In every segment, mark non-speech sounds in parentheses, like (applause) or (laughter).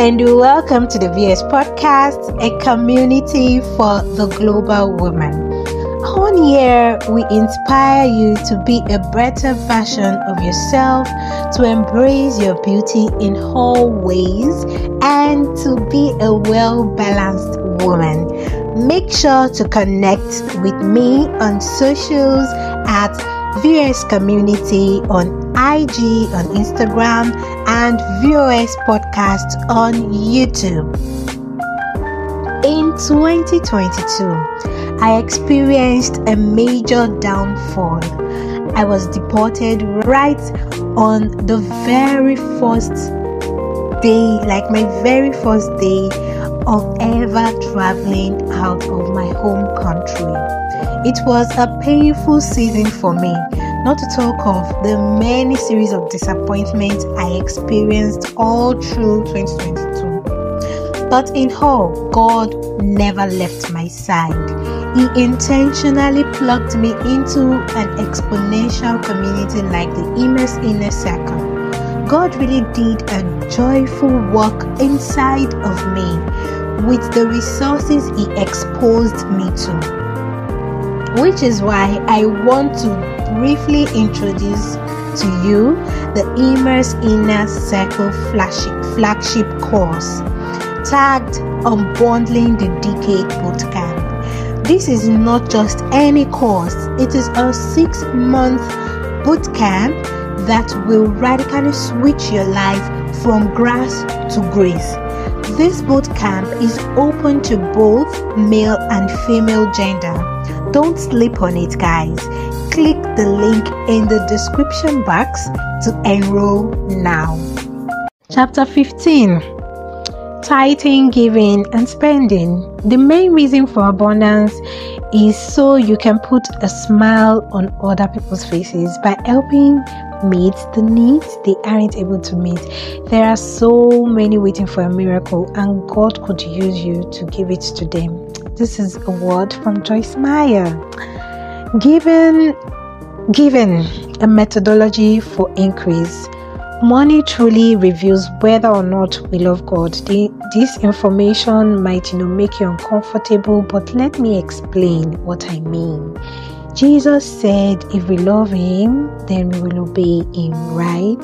and welcome to the VOS Podcast, a community for the global woman. On here, we inspire you to be a better version of yourself, to embrace your beauty in all ways, and to be a well balanced woman. Make sure to connect with me on socials at VOS Community on IG, on Instagram, and VOS Podcast on YouTube. In 2022, I experienced a major downfall. I was deported right on the very first day, like my very first day of ever traveling out of my home country. It was a painful season for me, not to talk of the many series of disappointments I experienced all through 2022. But in all, God never left my side. He intentionally plugged me into an exponential community like the Emer's Inner Circle. God really did a joyful work inside of me with the resources He exposed me to which is why I want to briefly introduce to you the Emer's Inner Circle flagship, flagship course tagged Unbundling the Decade Bootcamp. This is not just any course, it is a six month bootcamp that will radically switch your life from grass to grace. This bootcamp is open to both male and female gender don't sleep on it, guys. Click the link in the description box to enroll now. Chapter 15 Tithing, Giving, and Spending. The main reason for abundance is so you can put a smile on other people's faces by helping meet the needs they aren't able to meet. There are so many waiting for a miracle, and God could use you to give it to them. This is a word from Joyce Meyer. Given given a methodology for increase, money truly reveals whether or not we love God. The, this information might you know make you uncomfortable, but let me explain what I mean. Jesus said, if we love Him, then we will obey Him, right?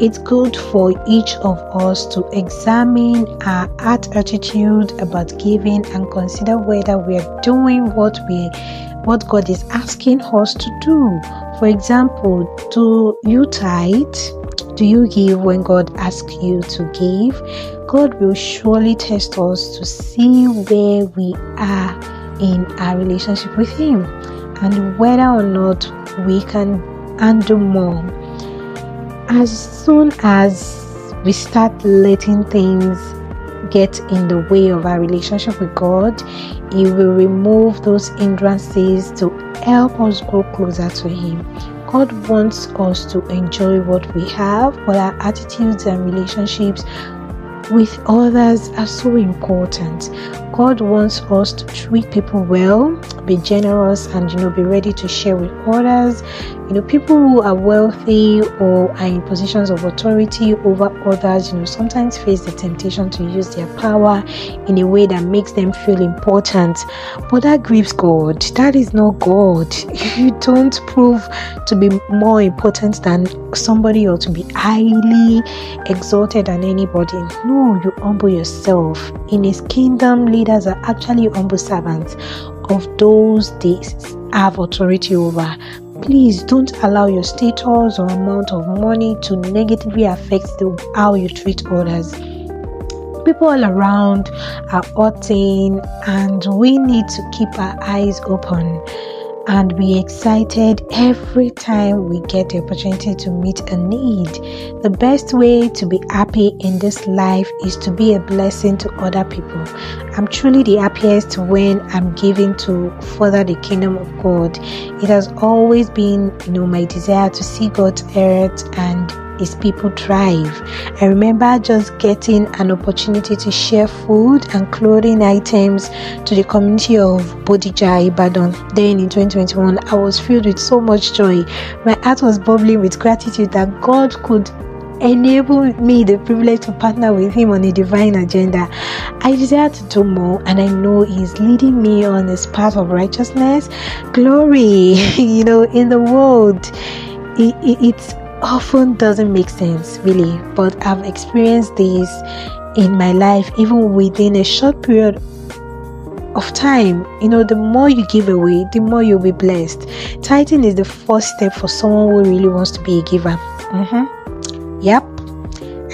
It's good for each of us to examine our heart attitude about giving and consider whether we are doing what we what God is asking us to do. For example, do you tithe? Do you give when God asks you to give? God will surely test us to see where we are in our relationship with Him and whether or not we can handle more. As soon as we start letting things get in the way of our relationship with God, He will remove those hindrances to help us grow closer to Him. God wants us to enjoy what we have, but our attitudes and relationships with others are so important. God wants us to treat people well, be generous, and you know, be ready to share with others. You know, people who are wealthy or are in positions of authority over others, you know, sometimes face the temptation to use their power in a way that makes them feel important. But that grieves God. That is not God. (laughs) You don't prove to be more important than somebody or to be highly exalted than anybody. No, you humble yourself. In His kingdom, leaders are actually humble servants of those they have authority over. Please don't allow your status or amount of money to negatively affect the, how you treat others. People all around are hurting, and we need to keep our eyes open and be excited every time we get the opportunity to meet a need. The best way to be happy in this life is to be a blessing to other people. I'm truly the happiest when I'm giving to further the kingdom of God. It has always been, you know, my desire to see God's earth and his people thrive. I remember just getting an opportunity to share food and clothing items to the community of Bodija Ibadan. Then in 2021, I was filled with so much joy. My heart was bubbling with gratitude that God could enable me the privilege to partner with Him on a divine agenda. I desire to do more, and I know He's leading me on this path of righteousness, glory. (laughs) you know, in the world, it, it, it often doesn't make sense, really, but I've experienced this in my life, even within a short period of time. You know, the more you give away, the more you'll be blessed. Tithing is the first step for someone who really wants to be a giver. Mm-hmm. Yep.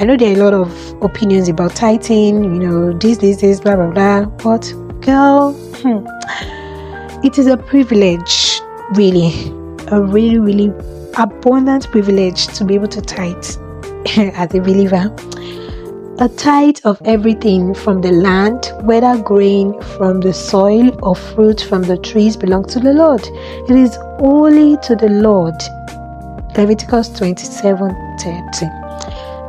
I know there are a lot of opinions about tithing, you know, this, this, this, blah, blah, blah. But, girl, hmm, it is a privilege, really, a really, really abundant privilege to be able to tithe (laughs) as a believer a tithe of everything from the land, whether grain from the soil or fruit from the trees, belongs to the Lord. It is only to the Lord. Leviticus 27 30.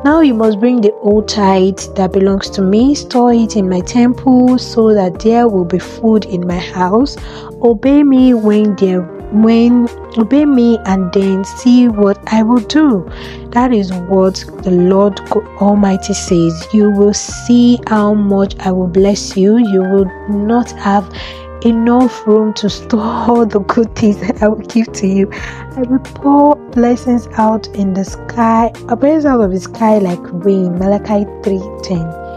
Now you must bring the old tithe that belongs to me, store it in my temple, so that there will be food in my house. Obey me when there when obey me and then see what I will do. That is what the Lord Almighty says. You will see how much I will bless you. You will not have enough room to store (laughs) all the good things that I will give to you. I will pour blessings out in the sky, uh, blessings out of the sky like rain. Malachi 3:10.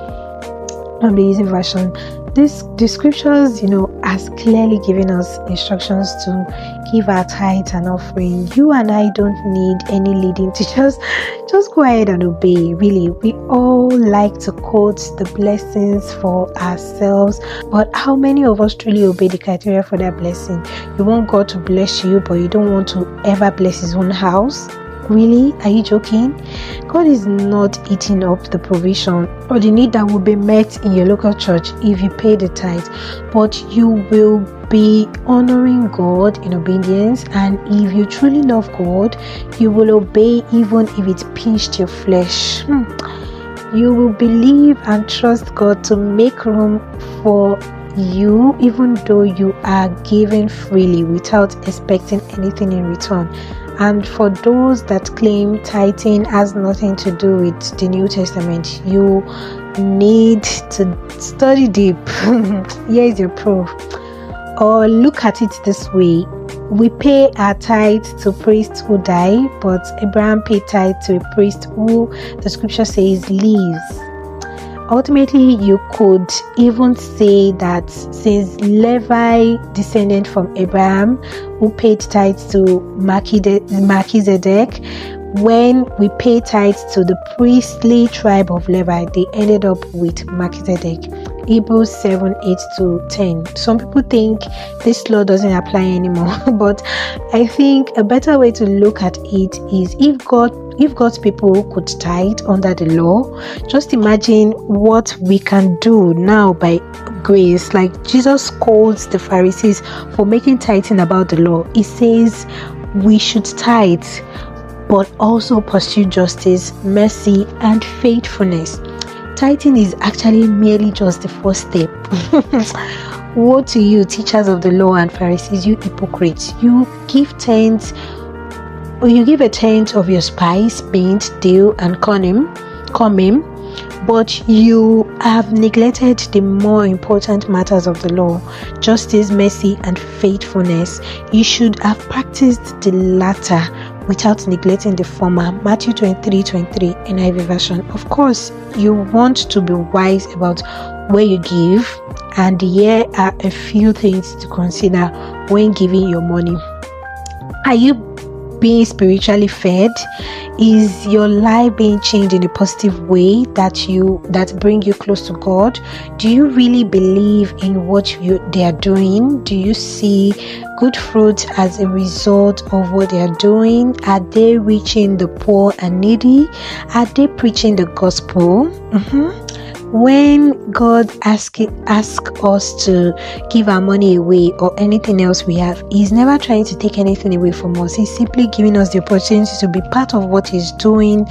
I'm the easy version this the scriptures you know has clearly given us instructions to give our tithe and offering. You and i don't need any leading just (laughs) just go ahead and obey really. We all like to quote the blessings for ourselves but how many of us truly obey the criteria for that blessing? You want god to bless you but you don't want to ever bless his own house Really? Are you joking? God is not eating up the provision or the need that will be met in your local church if you pay the tithe, but you will be honoring God in obedience. And if you truly love God, you will obey even if it pinched your flesh. Hmm. You will believe and trust God to make room for you, even though you are giving freely without expecting anything in return. And for those that claim tithing has nothing to do with the New Testament, you need to study deep. (laughs) Here is your proof. Or look at it this way we pay our tithe to priests who die, but Abraham paid tithe to a priest who the scripture says lives ultimately you could even say that since levi descended from abraham who paid tithes to melchizedek when we pay tithes to the priestly tribe of levi they ended up with melchizedek. Hebrews 7 8 to 10 some people think this law doesn't apply anymore (laughs) but i think a better way to look at it is if god if God's people could tithe under the law, just imagine what we can do now by grace. Like Jesus calls the Pharisees for making tithing about the law. He says we should tithe, but also pursue justice, mercy, and faithfulness. Tithing is actually merely just the first step. (laughs) Woe to you, teachers of the law and Pharisees, you hypocrites! You give tithes or you give a tenth of your spice, mint, dill, and cumin, cumin, but you have neglected the more important matters of the law justice, mercy, and faithfulness. You should have practiced the latter without neglecting the former. Matthew 23 23 NIV version. Of course, you want to be wise about where you give, and here are a few things to consider when giving your money. Are you being spiritually fed is your life being changed in a positive way that you that bring you close to god? Do you really believe in what you they are doing? Do you see good fruit as a result of what they are doing? Are they reaching the poor and needy? Are they preaching the gospel? Mm-hmm. When God ask ask us to give our money away or anything else we have, He's never trying to take anything away from us. He's simply giving us the opportunity to be part of what He's doing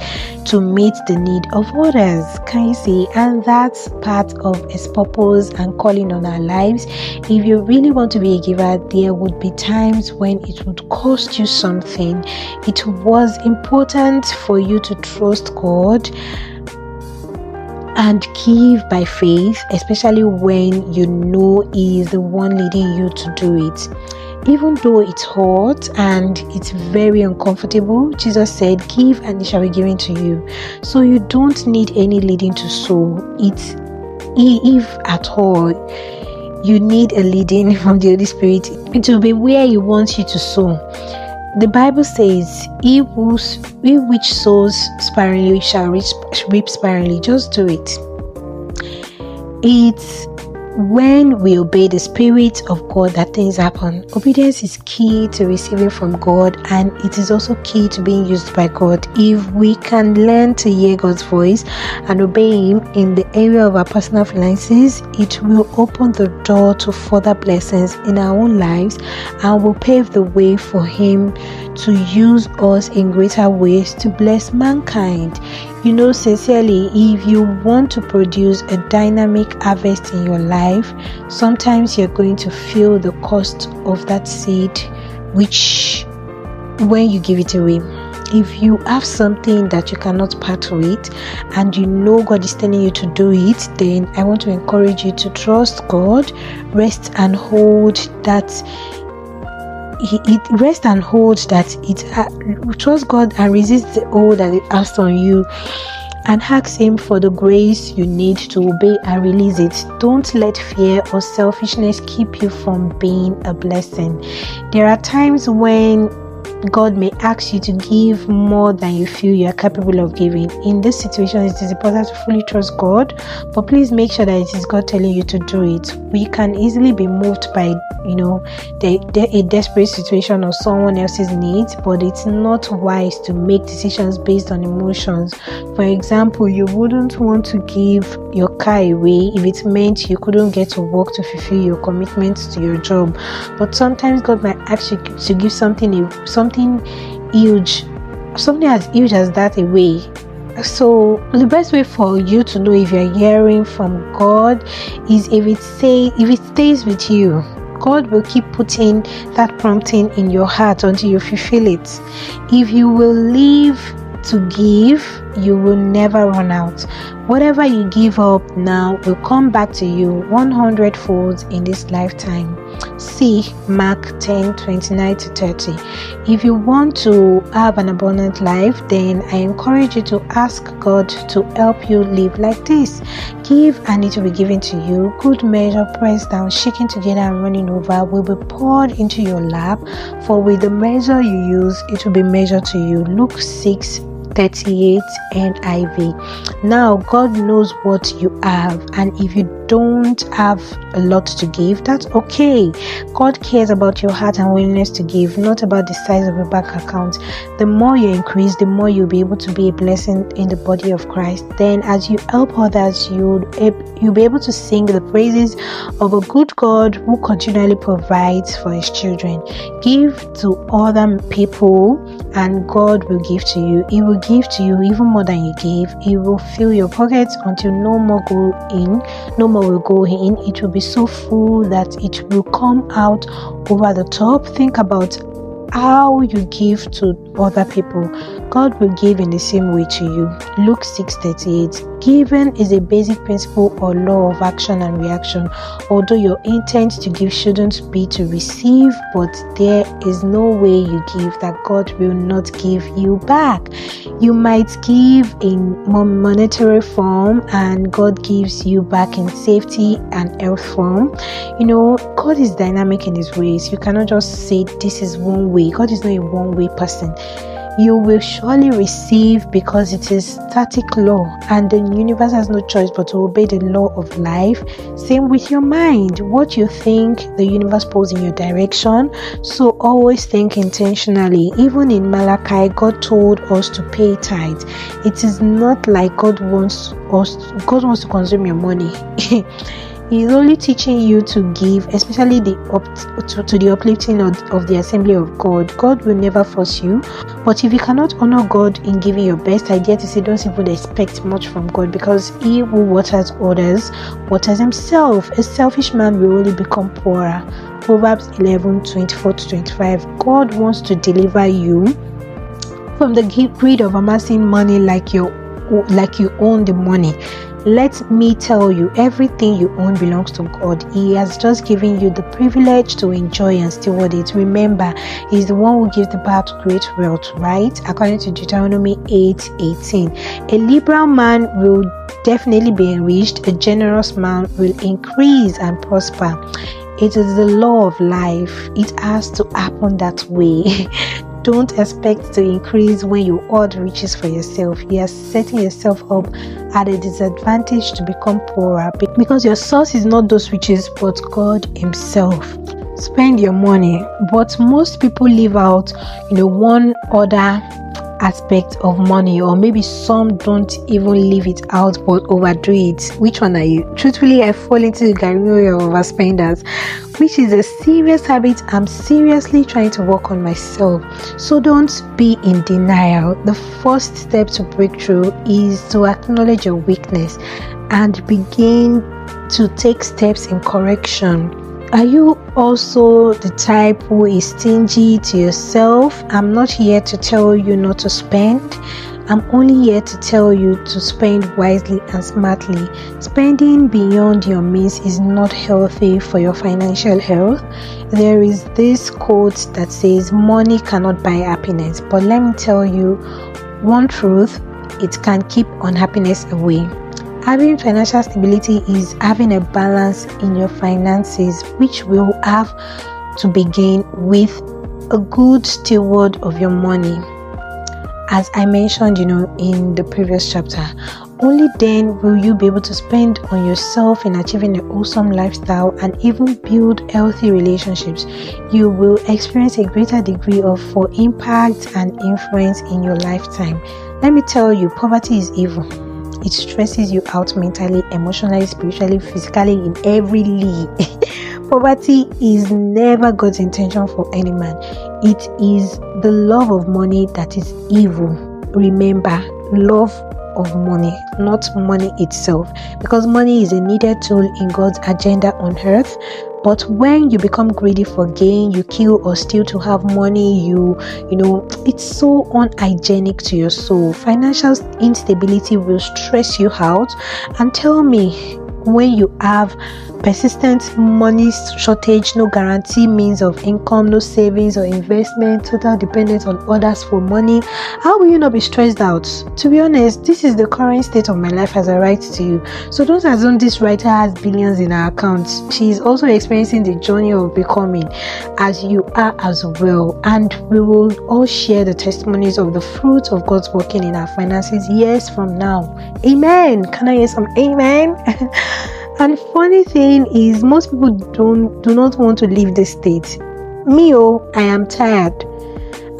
to meet the need of others. Can you see? And that's part of His purpose and calling on our lives. If you really want to be a giver, there would be times when it would cost you something. It was important for you to trust God and give by faith, especially when you know He is the one leading you to do it. Even though it's hard and it's very uncomfortable, Jesus said, Give and it shall be given to you. So you don't need any leading to sow. It's if at all you need a leading (laughs) from the Holy Spirit, it will be where He wants you to sow the Bible says, "He who, he which sows sparingly shall reap sparingly." Just do it. It's when we obey the Spirit of God that things happen. Obedience is key to receiving from God and it is also key to being used by God. If we can learn to hear God's voice and obey Him in the area of our personal finances, it will open the door to further blessings in our own lives and will pave the way for Him to use us in greater ways to bless mankind. You know, sincerely, if you want to produce a dynamic harvest in your life, sometimes you're going to feel the cost of that seed, which when you give it away. If you have something that you cannot part with and you know God is telling you to do it, then I want to encourage you to trust God, rest and hold that it rest and hold that it uh, trust God and resist the hold that it has on you and ask him for the grace you need to obey and release it. Don't let fear or selfishness keep you from being a blessing. There are times when God may ask you to give more than you feel you are capable of giving. In this situation, it is important to fully trust God, but please make sure that it is God telling you to do it. We can easily be moved by, you know, the, the, a desperate situation or someone else's needs, but it's not wise to make decisions based on emotions. For example, you wouldn't want to give your car away if it meant you couldn't get to work to fulfill your commitments to your job. But sometimes God might ask you to give something, something huge, something as huge as that away. So the best way for you to know if you're hearing from God is if it say if it stays with you. God will keep putting that prompting in your heart until you fulfill it. If you will live to give, you will never run out. Whatever you give up now will come back to you 100 folds in this lifetime. See Mark 10 29 to 30. If you want to have an abundant life, then I encourage you to ask God to help you live like this. Give and it will be given to you. Good measure, pressed down, shaken together, and running over will be poured into your lap. For with the measure you use, it will be measured to you. Luke 6 38 NIV. Now, God knows what you have, and if you don't have a lot to give, that's okay. God cares about your heart and willingness to give, not about the size of your bank account. The more you increase, the more you'll be able to be a blessing in the body of Christ. Then, as you help others, you'll, you'll be able to sing the praises of a good God who continually provides for his children. Give to other people, and God will give to you. He will give to you even more than you give. He will fill your pockets until no more go in, no more will go in. It will be so full that it will come out over the top. Think about how you give to other people, God will give in the same way to you. Luke 6:38. Giving is a basic principle or law of action and reaction. Although your intent to give shouldn't be to receive, but there is no way you give that God will not give you back. You might give in monetary form and God gives you back in safety and health form. You know, God is dynamic in his ways. You cannot just say this is one way. God is not a one way person. You will surely receive because it is static law and the universe has no choice but to obey the law of life. Same with your mind. What you think, the universe pulls in your direction. So always think intentionally. Even in Malachi, God told us to pay tithes. It is not like God wants us God wants to consume your money. (laughs) He's only teaching you to give, especially the up to, to the uplifting of, of the assembly of God. God will never force you, but if you cannot honor God in giving your best, idea to say don't even expect much from God because He who waters others waters himself. A selfish man will only become poorer. Proverbs 11 24 to 25. God wants to deliver you from the greed of amassing money like you like you own the money let me tell you, everything you own belongs to God. He has just given you the privilege to enjoy and steward it. Remember, He's the one who gives the power to create wealth, right? According to Deuteronomy 8 18. A liberal man will definitely be enriched, a generous man will increase and prosper. It is the law of life. It has to happen that way. (laughs) Don't expect to increase when you hoard riches for yourself. You are setting yourself up at a disadvantage to become poorer because your source is not those riches but God Himself. Spend your money, but most people leave out, you know, one other aspect of money, or maybe some don't even leave it out but overdo it. Which one are you? Truthfully, I fall into the category of overspenders, which is a serious habit I'm seriously trying to work on myself. So don't be in denial. The first step to breakthrough is to acknowledge your weakness and begin to take steps in correction are you also the type who is stingy to yourself? I'm not here to tell you not to spend. I'm only here to tell you to spend wisely and smartly. Spending beyond your means is not healthy for your financial health. There is this quote that says, Money cannot buy happiness. But let me tell you one truth it can keep unhappiness away. Having financial stability is having a balance in your finances, which will have to begin with a good steward of your money. As I mentioned, you know, in the previous chapter, only then will you be able to spend on yourself in achieving an awesome lifestyle and even build healthy relationships. You will experience a greater degree of for impact and influence in your lifetime. Let me tell you, poverty is evil it stresses you out mentally, emotionally, spiritually, physically, in every league. (laughs) Poverty is never God's intention for any man. It is the love of money that is evil. Remember, love of money, not money itself, because money is a needed tool in God's agenda on earth. But when you become greedy for gain, you kill or steal to have money, you you know, it's so unhygienic to your soul. Financial instability will stress you out. And tell me, when you have persistent money shortage, no guarantee means of income, no savings or investment, total dependence on others for money, how will you not be stressed out? To be honest, this is the current state of my life as I write to you. So don't assume this writer has billions in her accounts. She is also experiencing the journey of becoming as you are as well. And we will all share the testimonies of the fruits of God's working in our finances years from now. Amen. Can I hear some amen? (laughs) And funny thing is, most people don't do not want to leave the state. Me, oh, I am tired.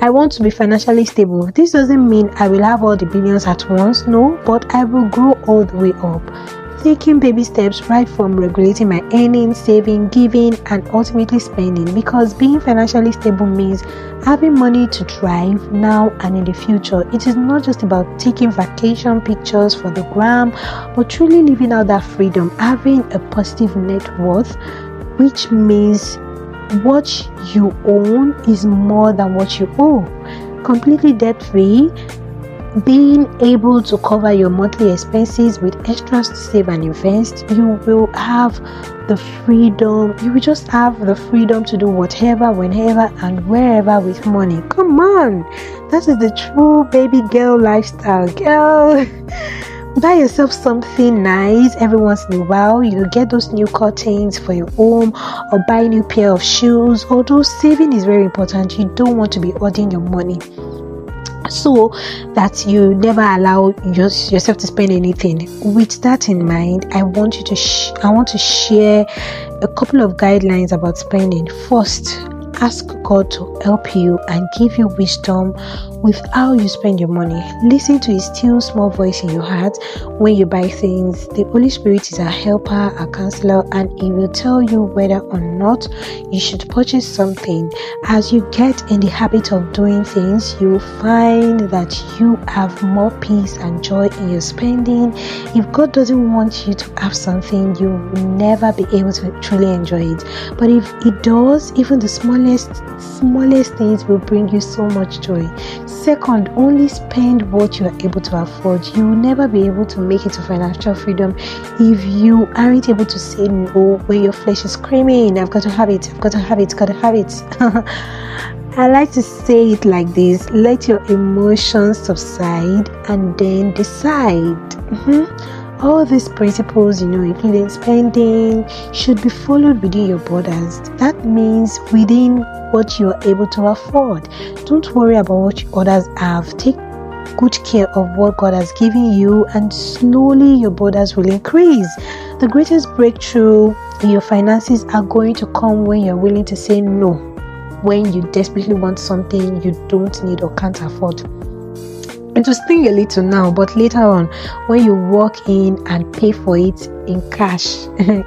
I want to be financially stable. This doesn't mean I will have all the billions at once, no, but I will grow all the way up taking baby steps right from regulating my earnings, saving, giving, and ultimately spending because being financially stable means having money to thrive now and in the future. It is not just about taking vacation pictures for the gram, but truly living out that freedom, having a positive net worth, which means what you own is more than what you owe. Completely debt free being able to cover your monthly expenses with extras to save and invest, you will have the freedom. You will just have the freedom to do whatever, whenever, and wherever with money. Come on, that is the true baby girl lifestyle, girl. (laughs) Buy yourself something nice every once in a while. You get those new curtains for your home or buy a new pair of shoes. Although saving is very important, you don't want to be hoarding your money so that you never allow yourself to spend anything. With that in mind i want you to sh- i want to share a couple of guidelines about spending. First ask God to help you and give you wisdom with how you spend your money. Listen to His still small voice in your heart when you buy things. The Holy Spirit is a helper, a counselor, and He will tell you whether or not you should purchase something. As you get in the habit of doing things, you find that you have more peace and joy in your spending. If God doesn't want you to have something, you will never be able to truly enjoy it. But if He does, even the smallest, smallest things will bring you so much joy. Second, only spend what you are able to afford. You will never be able to make it to financial freedom if you aren't able to say no when your flesh is screaming, I've got to have it, I've got to have it, got to have it. (laughs) I like to say it like this let your emotions subside and then decide. Mm-hmm. All these principles, you know, including spending, should be followed within your borders. That means within what you are able to afford. Don't worry about what others have. Take good care of what God has given you, and slowly your borders will increase. The greatest breakthrough in your finances are going to come when you're willing to say no, when you desperately want something you don't need or can't afford. It will sting a little now, but later on, when you walk in and pay for it in cash, (laughs)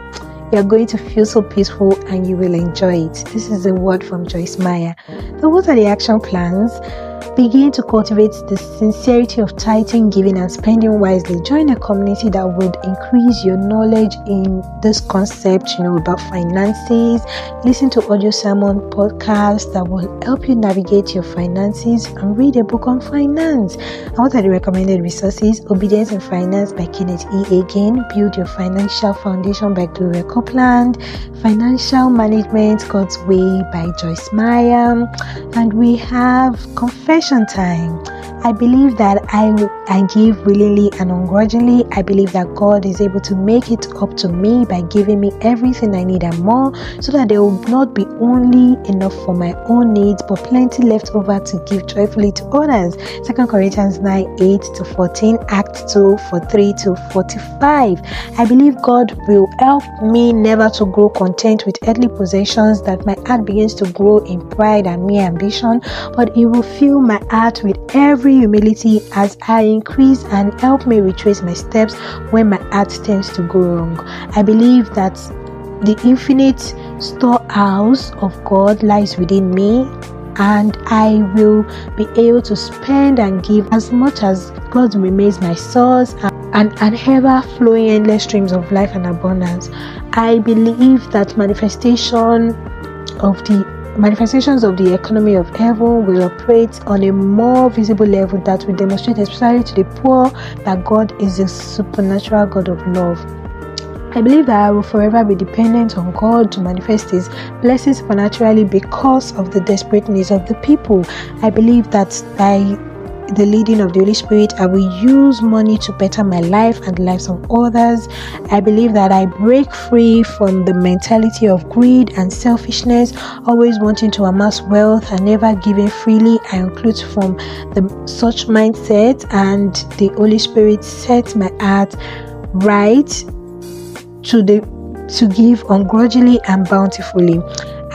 You're going to feel so peaceful and you will enjoy it. This is a word from Joyce Meyer. So, what are the action plans? Begin to cultivate the sincerity of tithing, giving, and spending wisely. Join a community that would increase your knowledge in this concept, you know, about finances. Listen to audio sermon podcasts that will help you navigate your finances and read a book on finance. And what are the recommended resources? Obedience and Finance by Kenneth E. Hagin, Build Your Financial Foundation by Gloria Copeland, Financial Management God's Way by Joyce Meyer, and we have Confession time. I believe that I, I give willingly and ungrudgingly. I believe that God is able to make it up to me by giving me everything I need and more so that there will not be only enough for my own needs but plenty left over to give joyfully to others. 2 Corinthians 9 8 to 14, Act 2 for 3 to 45. I believe God will help me never to grow content with earthly possessions, that my heart begins to grow in pride and mere ambition, but He will fill my heart with every humility as I increase and help me retrace my steps when my heart tends to go wrong. I believe that the infinite storehouse of God lies within me and I will be able to spend and give as much as God remains my source and, and ever flowing endless streams of life and abundance. I believe that manifestation of the manifestations of the economy of heaven will operate on a more visible level that will demonstrate, especially to the poor, that God is a supernatural God of love. I believe that I will forever be dependent on God to manifest His blessings supernaturally because of the desperate needs of the people. I believe that by the leading of the Holy Spirit, I will use money to better my life and the lives of others. I believe that I break free from the mentality of greed and selfishness, always wanting to amass wealth and never giving freely. I include from the such mindset, and the Holy Spirit set my heart right to the to give ungrudgingly and bountifully.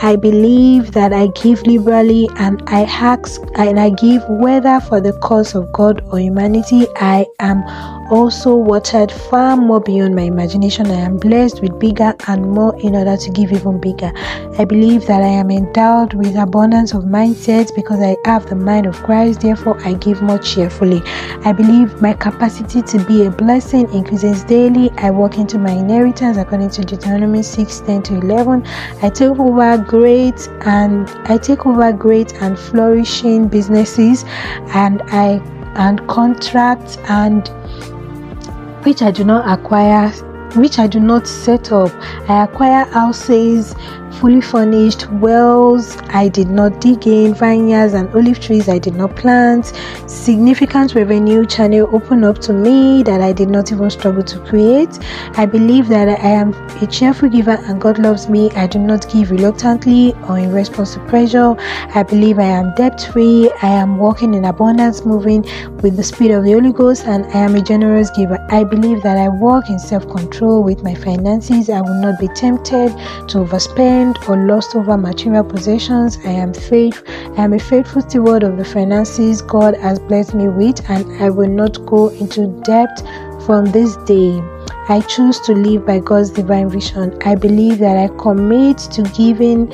I believe that I give liberally and I ask and I give whether for the cause of God or humanity. I am also watered far more beyond my imagination. I am blessed with bigger and more in order to give even bigger. I believe that I am endowed with abundance of mindset because I have the mind of Christ. Therefore, I give more cheerfully. I believe my capacity to be a blessing increases daily. I walk into my inheritance according to Deuteronomy 6 10 to 11. I take over great and I take over great and flourishing businesses and I and contracts and which I do not acquire which I do not set up. I acquire houses, fully furnished wells I did not dig in, vineyards and olive trees I did not plant, significant revenue channel open up to me that I did not even struggle to create. I believe that I am a cheerful giver and God loves me. I do not give reluctantly or in response to pressure. I believe I am debt free. I am walking in abundance, moving with the speed of the Holy Ghost, and I am a generous giver. I believe that I walk in self control with my finances. I will not be tempted to overspend or lost over material possessions. I am faith. I am a faithful steward of the finances God has blessed me with, and I will not go into debt from this day. I choose to live by God's divine vision. I believe that I commit to giving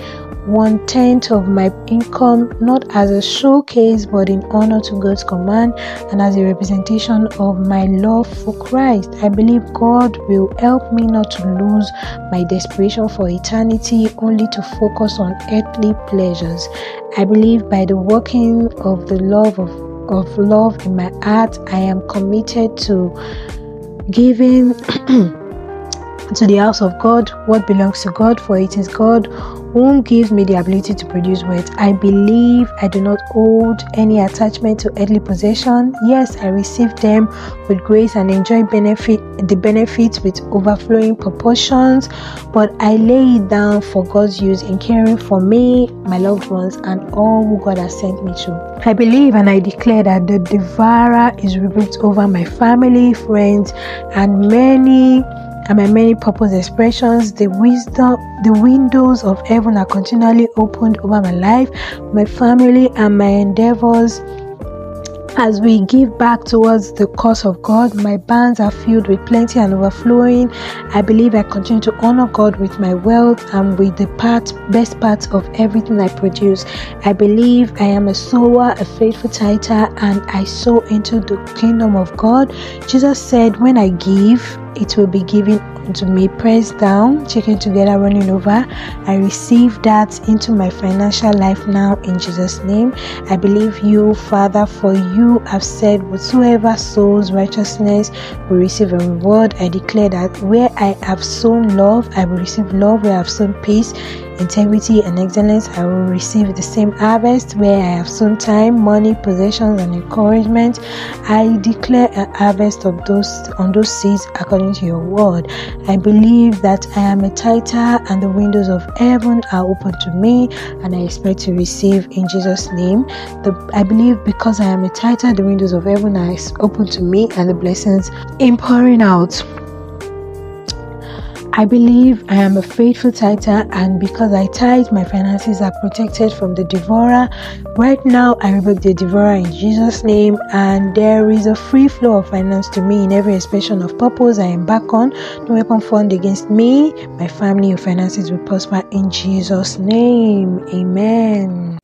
one tenth of my income not as a showcase but in honor to God's command and as a representation of my love for Christ. I believe God will help me not to lose my desperation for eternity only to focus on earthly pleasures. I believe by the working of the love of, of love in my heart, I am committed to giving (clears throat) to the house of God what belongs to God, for it is God whom gives me the ability to produce wealth. I believe I do not hold any attachment to earthly possession. Yes, I receive them with grace and enjoy benefit the benefits with overflowing proportions, but I lay it down for God's use in caring for me, my loved ones, and all who God has sent me to. I believe and I declare that the devourer is rebuked over my family, friends, and many and my many purpose expressions, the wisdom, the windows of heaven are continually opened over my life, my family, and my endeavors. As we give back towards the cause of God, my barns are filled with plenty and overflowing. I believe I continue to honor God with my wealth and with the part, best parts of everything I produce. I believe I am a sower, a faithful tither, and I sow into the kingdom of God. Jesus said, When I give, it will be given unto me, pressed down, taken together, running over. I receive that into my financial life now in Jesus' name. I believe you, Father, for you have said, Whatsoever sows righteousness will receive a reward. I declare that where I have sown love, I will receive love. Where I have sown peace, integrity, and excellence, I will receive the same harvest. Where I have sown time, money, possessions, and encouragement, I declare a harvest of those on those seeds according to your word. I believe that I am a tither and the windows of heaven are open to me, and I expect to receive in Jesus' name. The, I believe because I am a tither, the windows of heaven are open to me, and the blessings in pouring out. I believe I am a faithful tither, and because I tithe, my finances are protected from the devourer. Right now, I rebuke the devourer in Jesus' name, and there is a free flow of finance to me in every expression of purpose I embark on. No weapon formed against me, my family, or finances will prosper in Jesus' name. Amen.